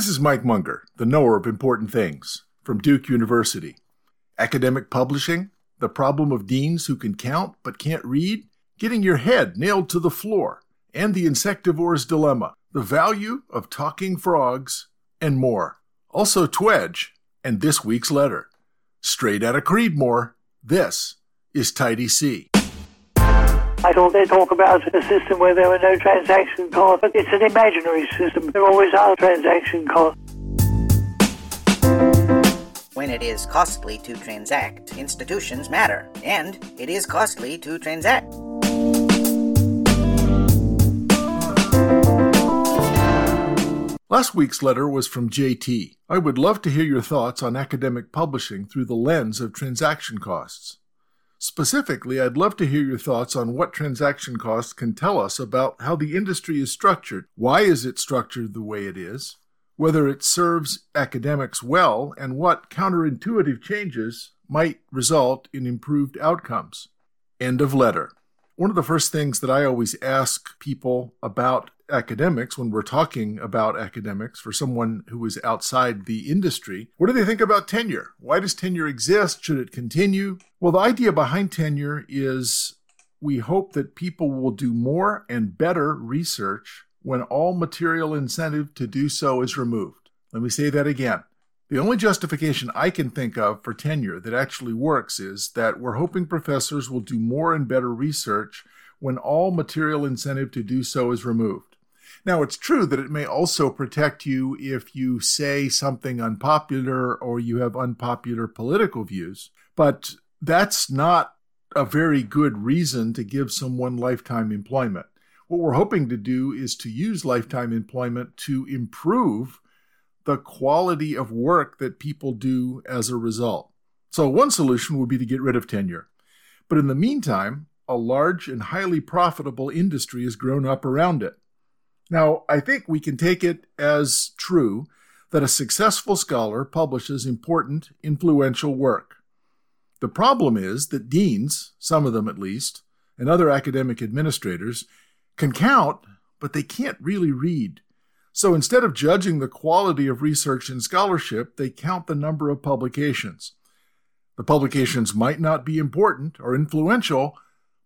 This is Mike Munger, the knower of important things, from Duke University. Academic publishing, the problem of deans who can count but can't read, getting your head nailed to the floor, and the insectivore's dilemma, the value of talking frogs, and more. Also, TWEJ, and this week's letter. Straight out of Creedmoor, this is Tidy C. I thought they talk about a system where there were no transaction costs, but it's an imaginary system. There always are transaction costs. When it is costly to transact, institutions matter, and it is costly to transact. Last week's letter was from JT. I would love to hear your thoughts on academic publishing through the lens of transaction costs. Specifically, I'd love to hear your thoughts on what transaction costs can tell us about how the industry is structured. Why is it structured the way it is? Whether it serves academics well, and what counterintuitive changes might result in improved outcomes. End of letter. One of the first things that I always ask people about academics when we're talking about academics for someone who is outside the industry what do they think about tenure? Why does tenure exist? Should it continue? Well the idea behind tenure is we hope that people will do more and better research when all material incentive to do so is removed. Let me say that again. The only justification I can think of for tenure that actually works is that we're hoping professors will do more and better research when all material incentive to do so is removed. Now, it's true that it may also protect you if you say something unpopular or you have unpopular political views, but that's not a very good reason to give someone lifetime employment. What we're hoping to do is to use lifetime employment to improve the quality of work that people do as a result. So, one solution would be to get rid of tenure. But in the meantime, a large and highly profitable industry has grown up around it. Now, I think we can take it as true that a successful scholar publishes important, influential work. The problem is that deans, some of them at least, and other academic administrators can count, but they can't really read. So instead of judging the quality of research and scholarship, they count the number of publications. The publications might not be important or influential,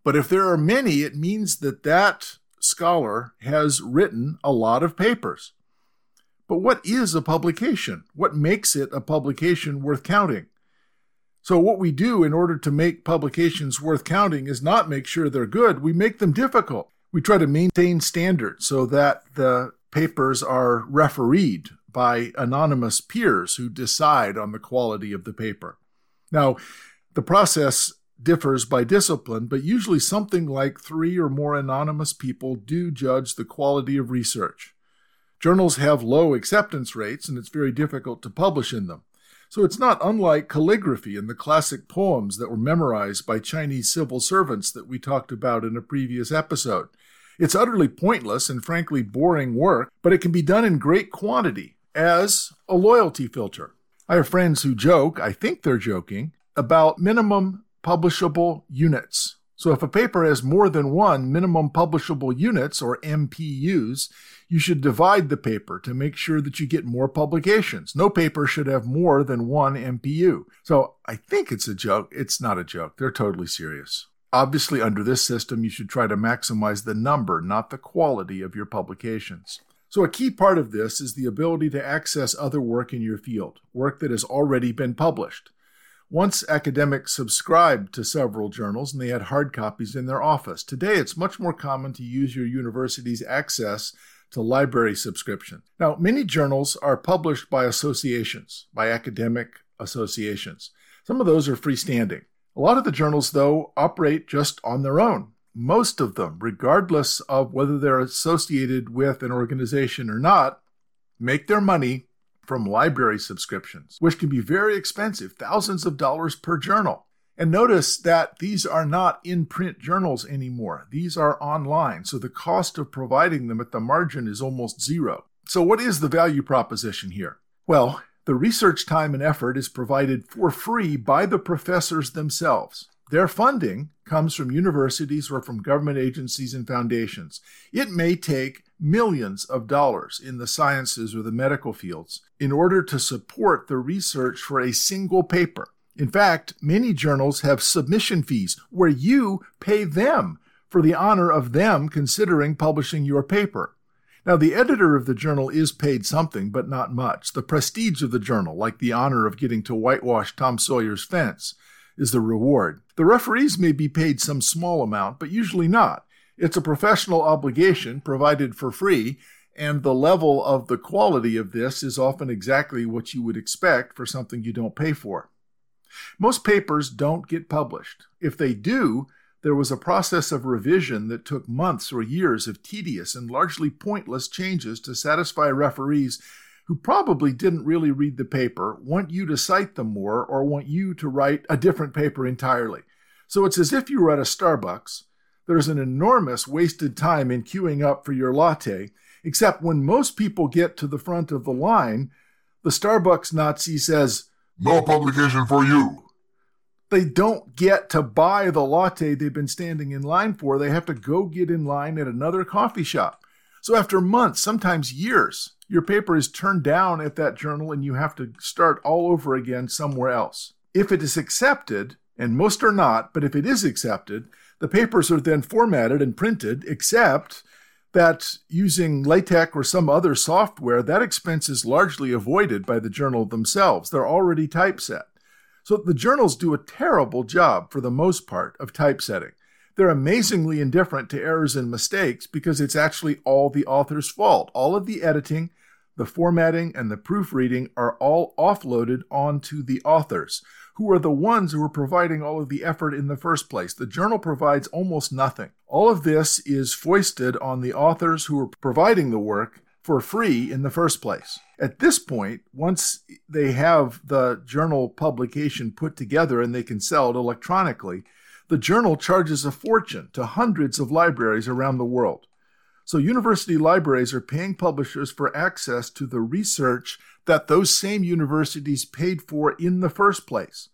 but if there are many, it means that that scholar has written a lot of papers. But what is a publication? What makes it a publication worth counting? So, what we do in order to make publications worth counting is not make sure they're good, we make them difficult. We try to maintain standards so that the papers are refereed by anonymous peers who decide on the quality of the paper. Now, the process differs by discipline, but usually something like three or more anonymous people do judge the quality of research. Journals have low acceptance rates, and it's very difficult to publish in them. So it's not unlike calligraphy and the classic poems that were memorized by Chinese civil servants that we talked about in a previous episode. It's utterly pointless and frankly boring work, but it can be done in great quantity as a loyalty filter. I have friends who joke, I think they're joking, about minimum publishable units. So if a paper has more than one minimum publishable units or MPUs, you should divide the paper to make sure that you get more publications. No paper should have more than one MPU. So I think it's a joke. It's not a joke. They're totally serious. Obviously, under this system, you should try to maximize the number, not the quality of your publications. So, a key part of this is the ability to access other work in your field, work that has already been published. Once academics subscribed to several journals and they had hard copies in their office. Today, it's much more common to use your university's access to library subscription. Now, many journals are published by associations, by academic associations. Some of those are freestanding. A lot of the journals, though, operate just on their own. Most of them, regardless of whether they're associated with an organization or not, make their money from library subscriptions, which can be very expensive, thousands of dollars per journal. And notice that these are not in print journals anymore. These are online, so the cost of providing them at the margin is almost zero. So, what is the value proposition here? Well, the research time and effort is provided for free by the professors themselves. Their funding comes from universities or from government agencies and foundations. It may take millions of dollars in the sciences or the medical fields in order to support the research for a single paper. In fact, many journals have submission fees where you pay them for the honor of them considering publishing your paper. Now, the editor of the journal is paid something, but not much. The prestige of the journal, like the honor of getting to whitewash Tom Sawyer's fence, is the reward. The referees may be paid some small amount, but usually not. It's a professional obligation provided for free, and the level of the quality of this is often exactly what you would expect for something you don't pay for. Most papers don't get published. If they do, there was a process of revision that took months or years of tedious and largely pointless changes to satisfy referees who probably didn't really read the paper, want you to cite them more, or want you to write a different paper entirely. So it's as if you were at a Starbucks. There's an enormous wasted time in queuing up for your latte, except when most people get to the front of the line, the Starbucks Nazi says, No publication for you. They don't get to buy the latte they've been standing in line for. They have to go get in line at another coffee shop. So after months, sometimes years, your paper is turned down at that journal and you have to start all over again somewhere else. If it is accepted, and most are not, but if it is accepted, the papers are then formatted and printed, except that using LaTeX or some other software, that expense is largely avoided by the journal themselves. They're already typeset. So the journals do a terrible job, for the most part, of typesetting. They're amazingly indifferent to errors and mistakes because it's actually all the author's fault. All of the editing, the formatting, and the proofreading are all offloaded onto the authors, who are the ones who are providing all of the effort in the first place. The journal provides almost nothing. All of this is foisted on the authors who are providing the work for free in the first place. At this point, once they have the journal publication put together and they can sell it electronically, the journal charges a fortune to hundreds of libraries around the world. So, university libraries are paying publishers for access to the research that those same universities paid for in the first place.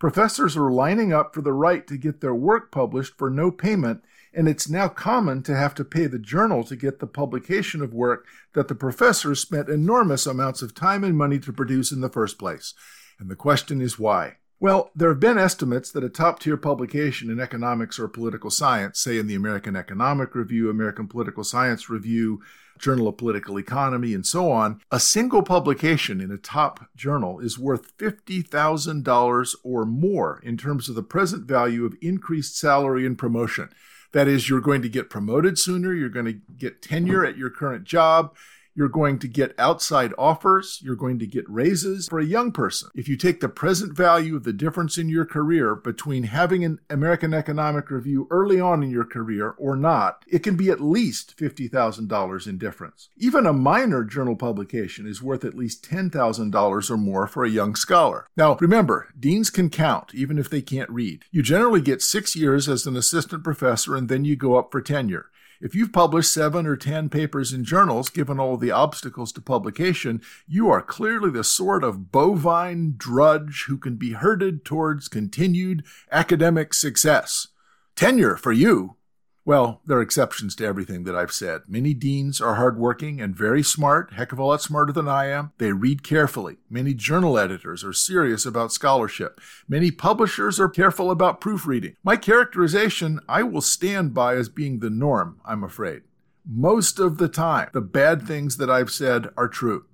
Professors are lining up for the right to get their work published for no payment, and it's now common to have to pay the journal to get the publication of work that the professors spent enormous amounts of time and money to produce in the first place. And the question is why? Well, there have been estimates that a top tier publication in economics or political science, say in the American Economic Review, American Political Science Review, Journal of Political Economy, and so on, a single publication in a top journal is worth $50,000 or more in terms of the present value of increased salary and promotion. That is, you're going to get promoted sooner, you're going to get tenure at your current job, you're going to get outside offers. You're going to get raises for a young person. If you take the present value of the difference in your career between having an American Economic Review early on in your career or not, it can be at least $50,000 in difference. Even a minor journal publication is worth at least $10,000 or more for a young scholar. Now, remember, deans can count even if they can't read. You generally get six years as an assistant professor and then you go up for tenure. If you've published seven or ten papers in journals, given all the obstacles to publication, you are clearly the sort of bovine drudge who can be herded towards continued academic success. Tenure for you well, there are exceptions to everything that I've said. Many deans are hardworking and very smart, heck of a lot smarter than I am. They read carefully. Many journal editors are serious about scholarship. Many publishers are careful about proofreading. My characterization I will stand by as being the norm, I'm afraid. Most of the time, the bad things that I've said are true.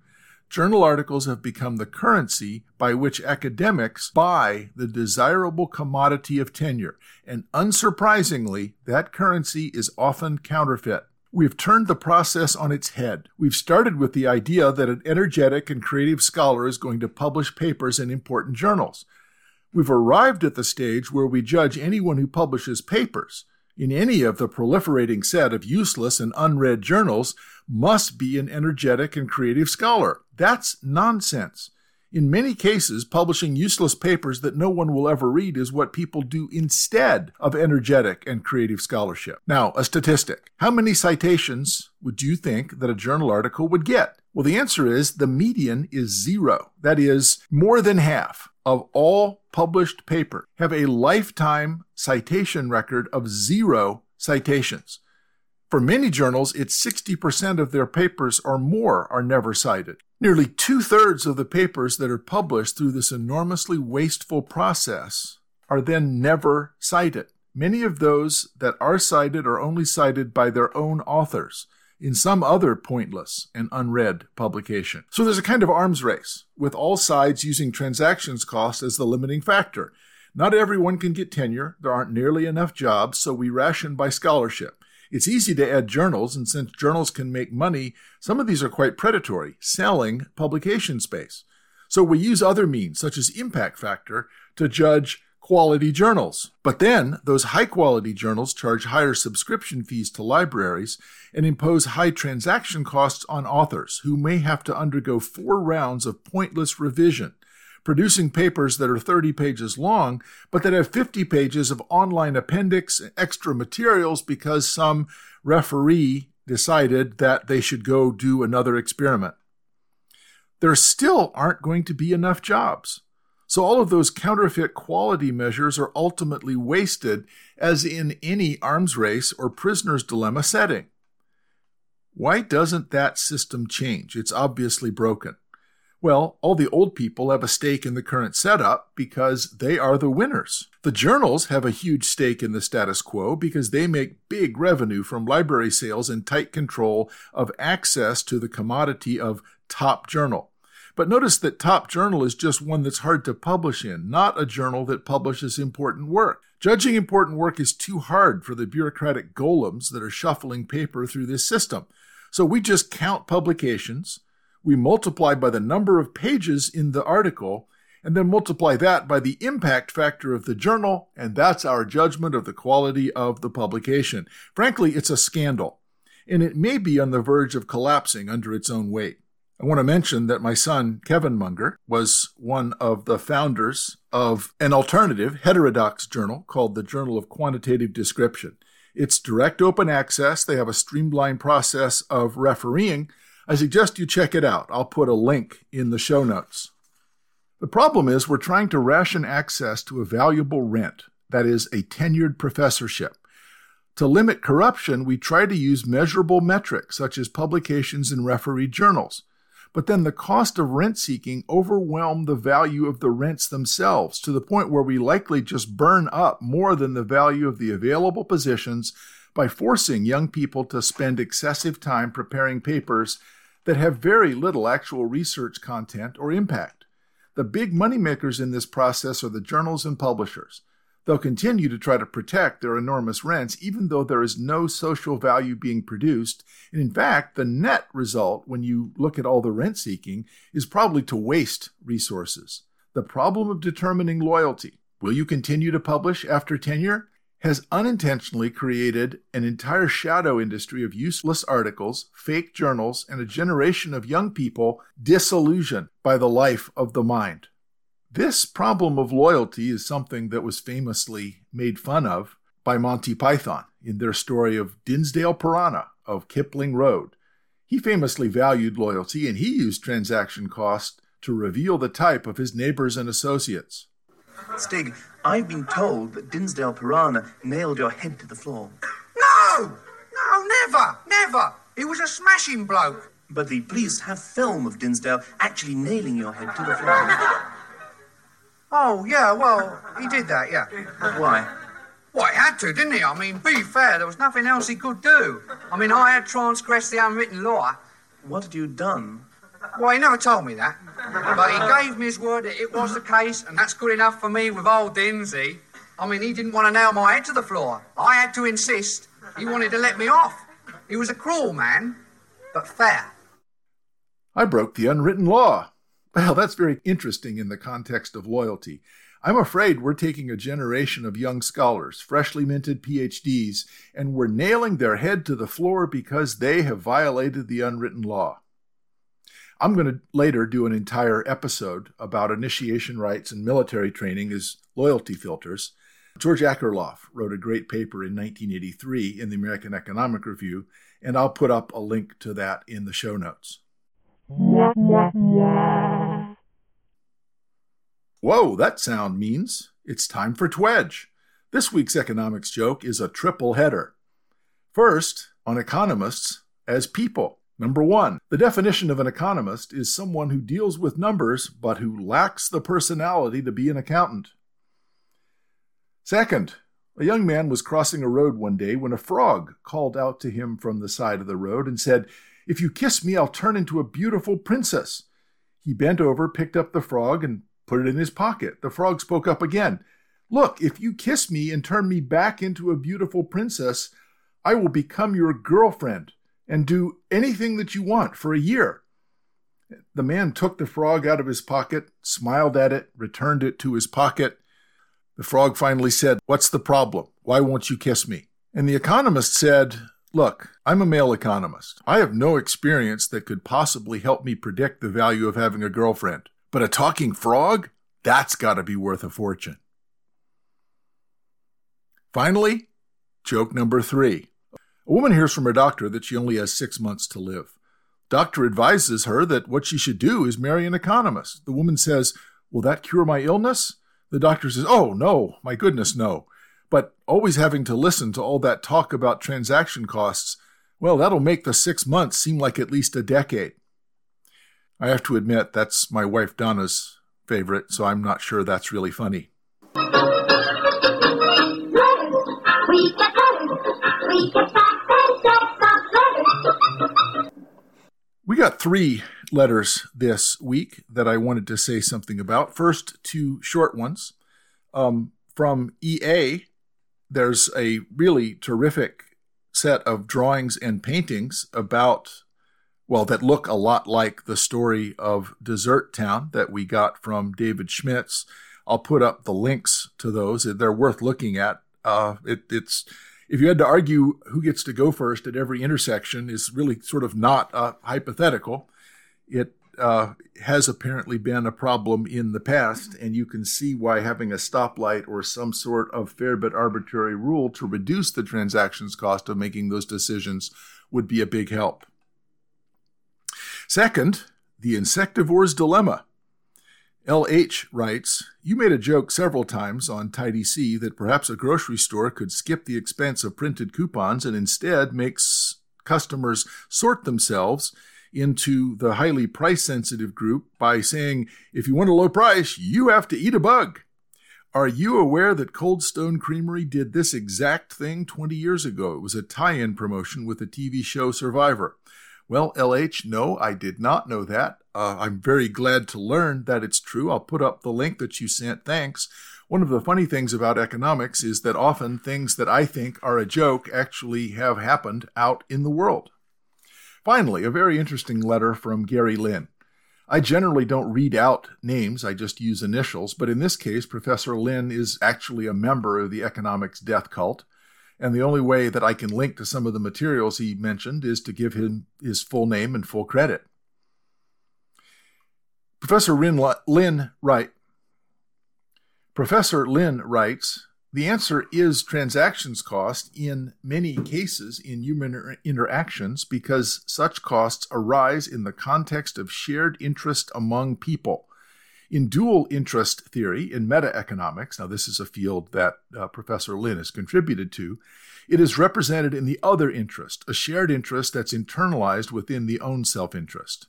Journal articles have become the currency by which academics buy the desirable commodity of tenure, and unsurprisingly, that currency is often counterfeit. We've turned the process on its head. We've started with the idea that an energetic and creative scholar is going to publish papers in important journals. We've arrived at the stage where we judge anyone who publishes papers in any of the proliferating set of useless and unread journals must be an energetic and creative scholar. That's nonsense. In many cases, publishing useless papers that no one will ever read is what people do instead of energetic and creative scholarship. Now, a statistic. How many citations would you think that a journal article would get? Well, the answer is the median is zero. That is, more than half of all published papers have a lifetime citation record of zero citations. For many journals, it's 60% of their papers or more are never cited. Nearly two thirds of the papers that are published through this enormously wasteful process are then never cited. Many of those that are cited are only cited by their own authors in some other pointless and unread publication. So there's a kind of arms race, with all sides using transactions cost as the limiting factor. Not everyone can get tenure, there aren't nearly enough jobs, so we ration by scholarship. It's easy to add journals, and since journals can make money, some of these are quite predatory, selling publication space. So we use other means, such as impact factor, to judge quality journals. But then those high quality journals charge higher subscription fees to libraries and impose high transaction costs on authors who may have to undergo four rounds of pointless revision, producing papers that are 30 pages long, but that have 50 pages of online appendix and extra materials because some referee decided that they should go do another experiment. There still aren't going to be enough jobs. So all of those counterfeit quality measures are ultimately wasted, as in any arms race or prisoner's dilemma setting. Why doesn't that system change? It's obviously broken. Well, all the old people have a stake in the current setup because they are the winners. The journals have a huge stake in the status quo because they make big revenue from library sales and tight control of access to the commodity of top journal. But notice that Top Journal is just one that's hard to publish in, not a journal that publishes important work. Judging important work is too hard for the bureaucratic golems that are shuffling paper through this system. So we just count publications, we multiply by the number of pages in the article, and then multiply that by the impact factor of the journal, and that's our judgment of the quality of the publication. Frankly, it's a scandal, and it may be on the verge of collapsing under its own weight. I want to mention that my son, Kevin Munger, was one of the founders of an alternative heterodox journal called the Journal of Quantitative Description. It's direct open access. They have a streamlined process of refereeing. I suggest you check it out. I'll put a link in the show notes. The problem is we're trying to ration access to a valuable rent, that is, a tenured professorship. To limit corruption, we try to use measurable metrics such as publications in refereed journals but then the cost of rent seeking overwhelm the value of the rents themselves to the point where we likely just burn up more than the value of the available positions by forcing young people to spend excessive time preparing papers that have very little actual research content or impact. The big moneymakers in this process are the journals and publishers. They'll continue to try to protect their enormous rents, even though there is no social value being produced. And in fact, the net result, when you look at all the rent seeking, is probably to waste resources. The problem of determining loyalty will you continue to publish after tenure? Has unintentionally created an entire shadow industry of useless articles, fake journals, and a generation of young people disillusioned by the life of the mind. This problem of loyalty is something that was famously made fun of by Monty Python in their story of Dinsdale Piranha of Kipling Road. He famously valued loyalty and he used transaction cost to reveal the type of his neighbors and associates. Stig, I've been told that Dinsdale Piranha nailed your head to the floor. No! No, never! Never! He was a smashing bloke. But the police have film of Dinsdale actually nailing your head to the floor. Oh, yeah, well, he did that, yeah. Why? Well, he had to, didn't he? I mean, be fair, there was nothing else he could do. I mean, I had transgressed the unwritten law. What had you done? Well, he never told me that. But he gave me his word that it was the case, and that's good enough for me with old Dinsey. I mean, he didn't want to nail my head to the floor. I had to insist. He wanted to let me off. He was a cruel man, but fair. I broke the unwritten law. Well, that's very interesting in the context of loyalty. I'm afraid we're taking a generation of young scholars, freshly minted PhDs, and we're nailing their head to the floor because they have violated the unwritten law. I'm going to later do an entire episode about initiation rites and military training as loyalty filters. George Akerlof wrote a great paper in 1983 in the American Economic Review, and I'll put up a link to that in the show notes. Whoa, that sound means it's time for TWEJ. This week's economics joke is a triple header. First, on economists as people. Number one, the definition of an economist is someone who deals with numbers but who lacks the personality to be an accountant. Second, a young man was crossing a road one day when a frog called out to him from the side of the road and said, If you kiss me, I'll turn into a beautiful princess. He bent over, picked up the frog, and put it in his pocket. The frog spoke up again. Look, if you kiss me and turn me back into a beautiful princess, I will become your girlfriend and do anything that you want for a year. The man took the frog out of his pocket, smiled at it, returned it to his pocket. The frog finally said, What's the problem? Why won't you kiss me? And the economist said, Look, I'm a male economist. I have no experience that could possibly help me predict the value of having a girlfriend. But a talking frog? That's got to be worth a fortune. Finally, joke number three. A woman hears from her doctor that she only has six months to live. Doctor advises her that what she should do is marry an economist. The woman says, Will that cure my illness? The doctor says, Oh, no, my goodness, no. But always having to listen to all that talk about transaction costs, well, that'll make the six months seem like at least a decade. I have to admit, that's my wife Donna's favorite, so I'm not sure that's really funny. Got three letters this week that I wanted to say something about. First, two short ones. Um, from EA, there's a really terrific set of drawings and paintings about, well, that look a lot like the story of Desert Town that we got from David Schmidtz. I'll put up the links to those. They're worth looking at. Uh, it, it's if you had to argue who gets to go first at every intersection is really sort of not uh, hypothetical. It uh, has apparently been a problem in the past, and you can see why having a stoplight or some sort of fair but arbitrary rule to reduce the transactions cost of making those decisions would be a big help. Second, the insectivore's dilemma. LH writes, You made a joke several times on Tidy C that perhaps a grocery store could skip the expense of printed coupons and instead makes customers sort themselves into the highly price sensitive group by saying, if you want a low price, you have to eat a bug. Are you aware that Cold Stone Creamery did this exact thing 20 years ago? It was a tie in promotion with the TV show Survivor. Well, LH, no, I did not know that. Uh, I'm very glad to learn that it's true. I'll put up the link that you sent. Thanks. One of the funny things about economics is that often things that I think are a joke actually have happened out in the world. Finally, a very interesting letter from Gary Lynne. I generally don't read out names, I just use initials, but in this case, Professor Lynne is actually a member of the economics death cult. And the only way that I can link to some of the materials he mentioned is to give him his full name and full credit. Professor Lynne Wright. Professor Lynne writes, the answer is transactions cost in many cases in human interactions because such costs arise in the context of shared interest among people. In dual interest theory, in meta economics, now this is a field that uh, Professor Lynne has contributed to, it is represented in the other interest, a shared interest that's internalized within the own self interest.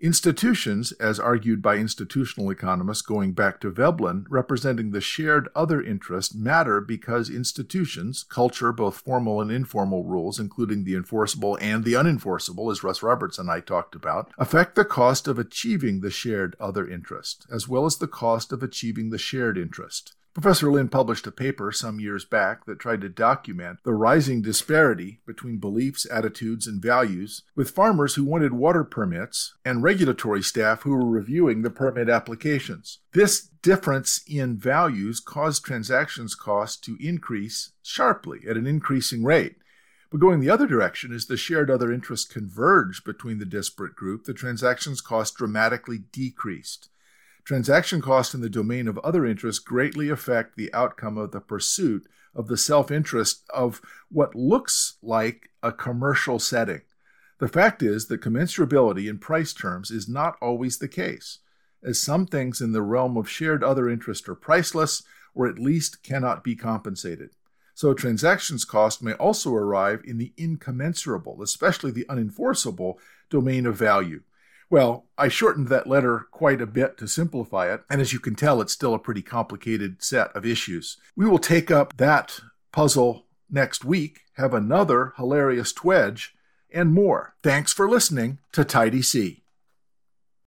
Institutions, as argued by institutional economists going back to Veblen, representing the shared other interest, matter because institutions, culture, both formal and informal rules, including the enforceable and the unenforceable, as Russ Roberts and I talked about, affect the cost of achieving the shared other interest, as well as the cost of achieving the shared interest. Professor Lynne published a paper some years back that tried to document the rising disparity between beliefs, attitudes, and values with farmers who wanted water permits and regulatory staff who were reviewing the permit applications. This difference in values caused transactions costs to increase sharply at an increasing rate. But going the other direction, as the shared other interests converged between the disparate group, the transactions cost dramatically decreased. Transaction costs in the domain of other interests greatly affect the outcome of the pursuit of the self interest of what looks like a commercial setting. The fact is that commensurability in price terms is not always the case, as some things in the realm of shared other interest are priceless or at least cannot be compensated. So transactions cost may also arrive in the incommensurable, especially the unenforceable domain of value. Well, I shortened that letter quite a bit to simplify it, and as you can tell, it's still a pretty complicated set of issues. We will take up that puzzle next week, have another hilarious TWEJ, and more. Thanks for listening to Tidy C.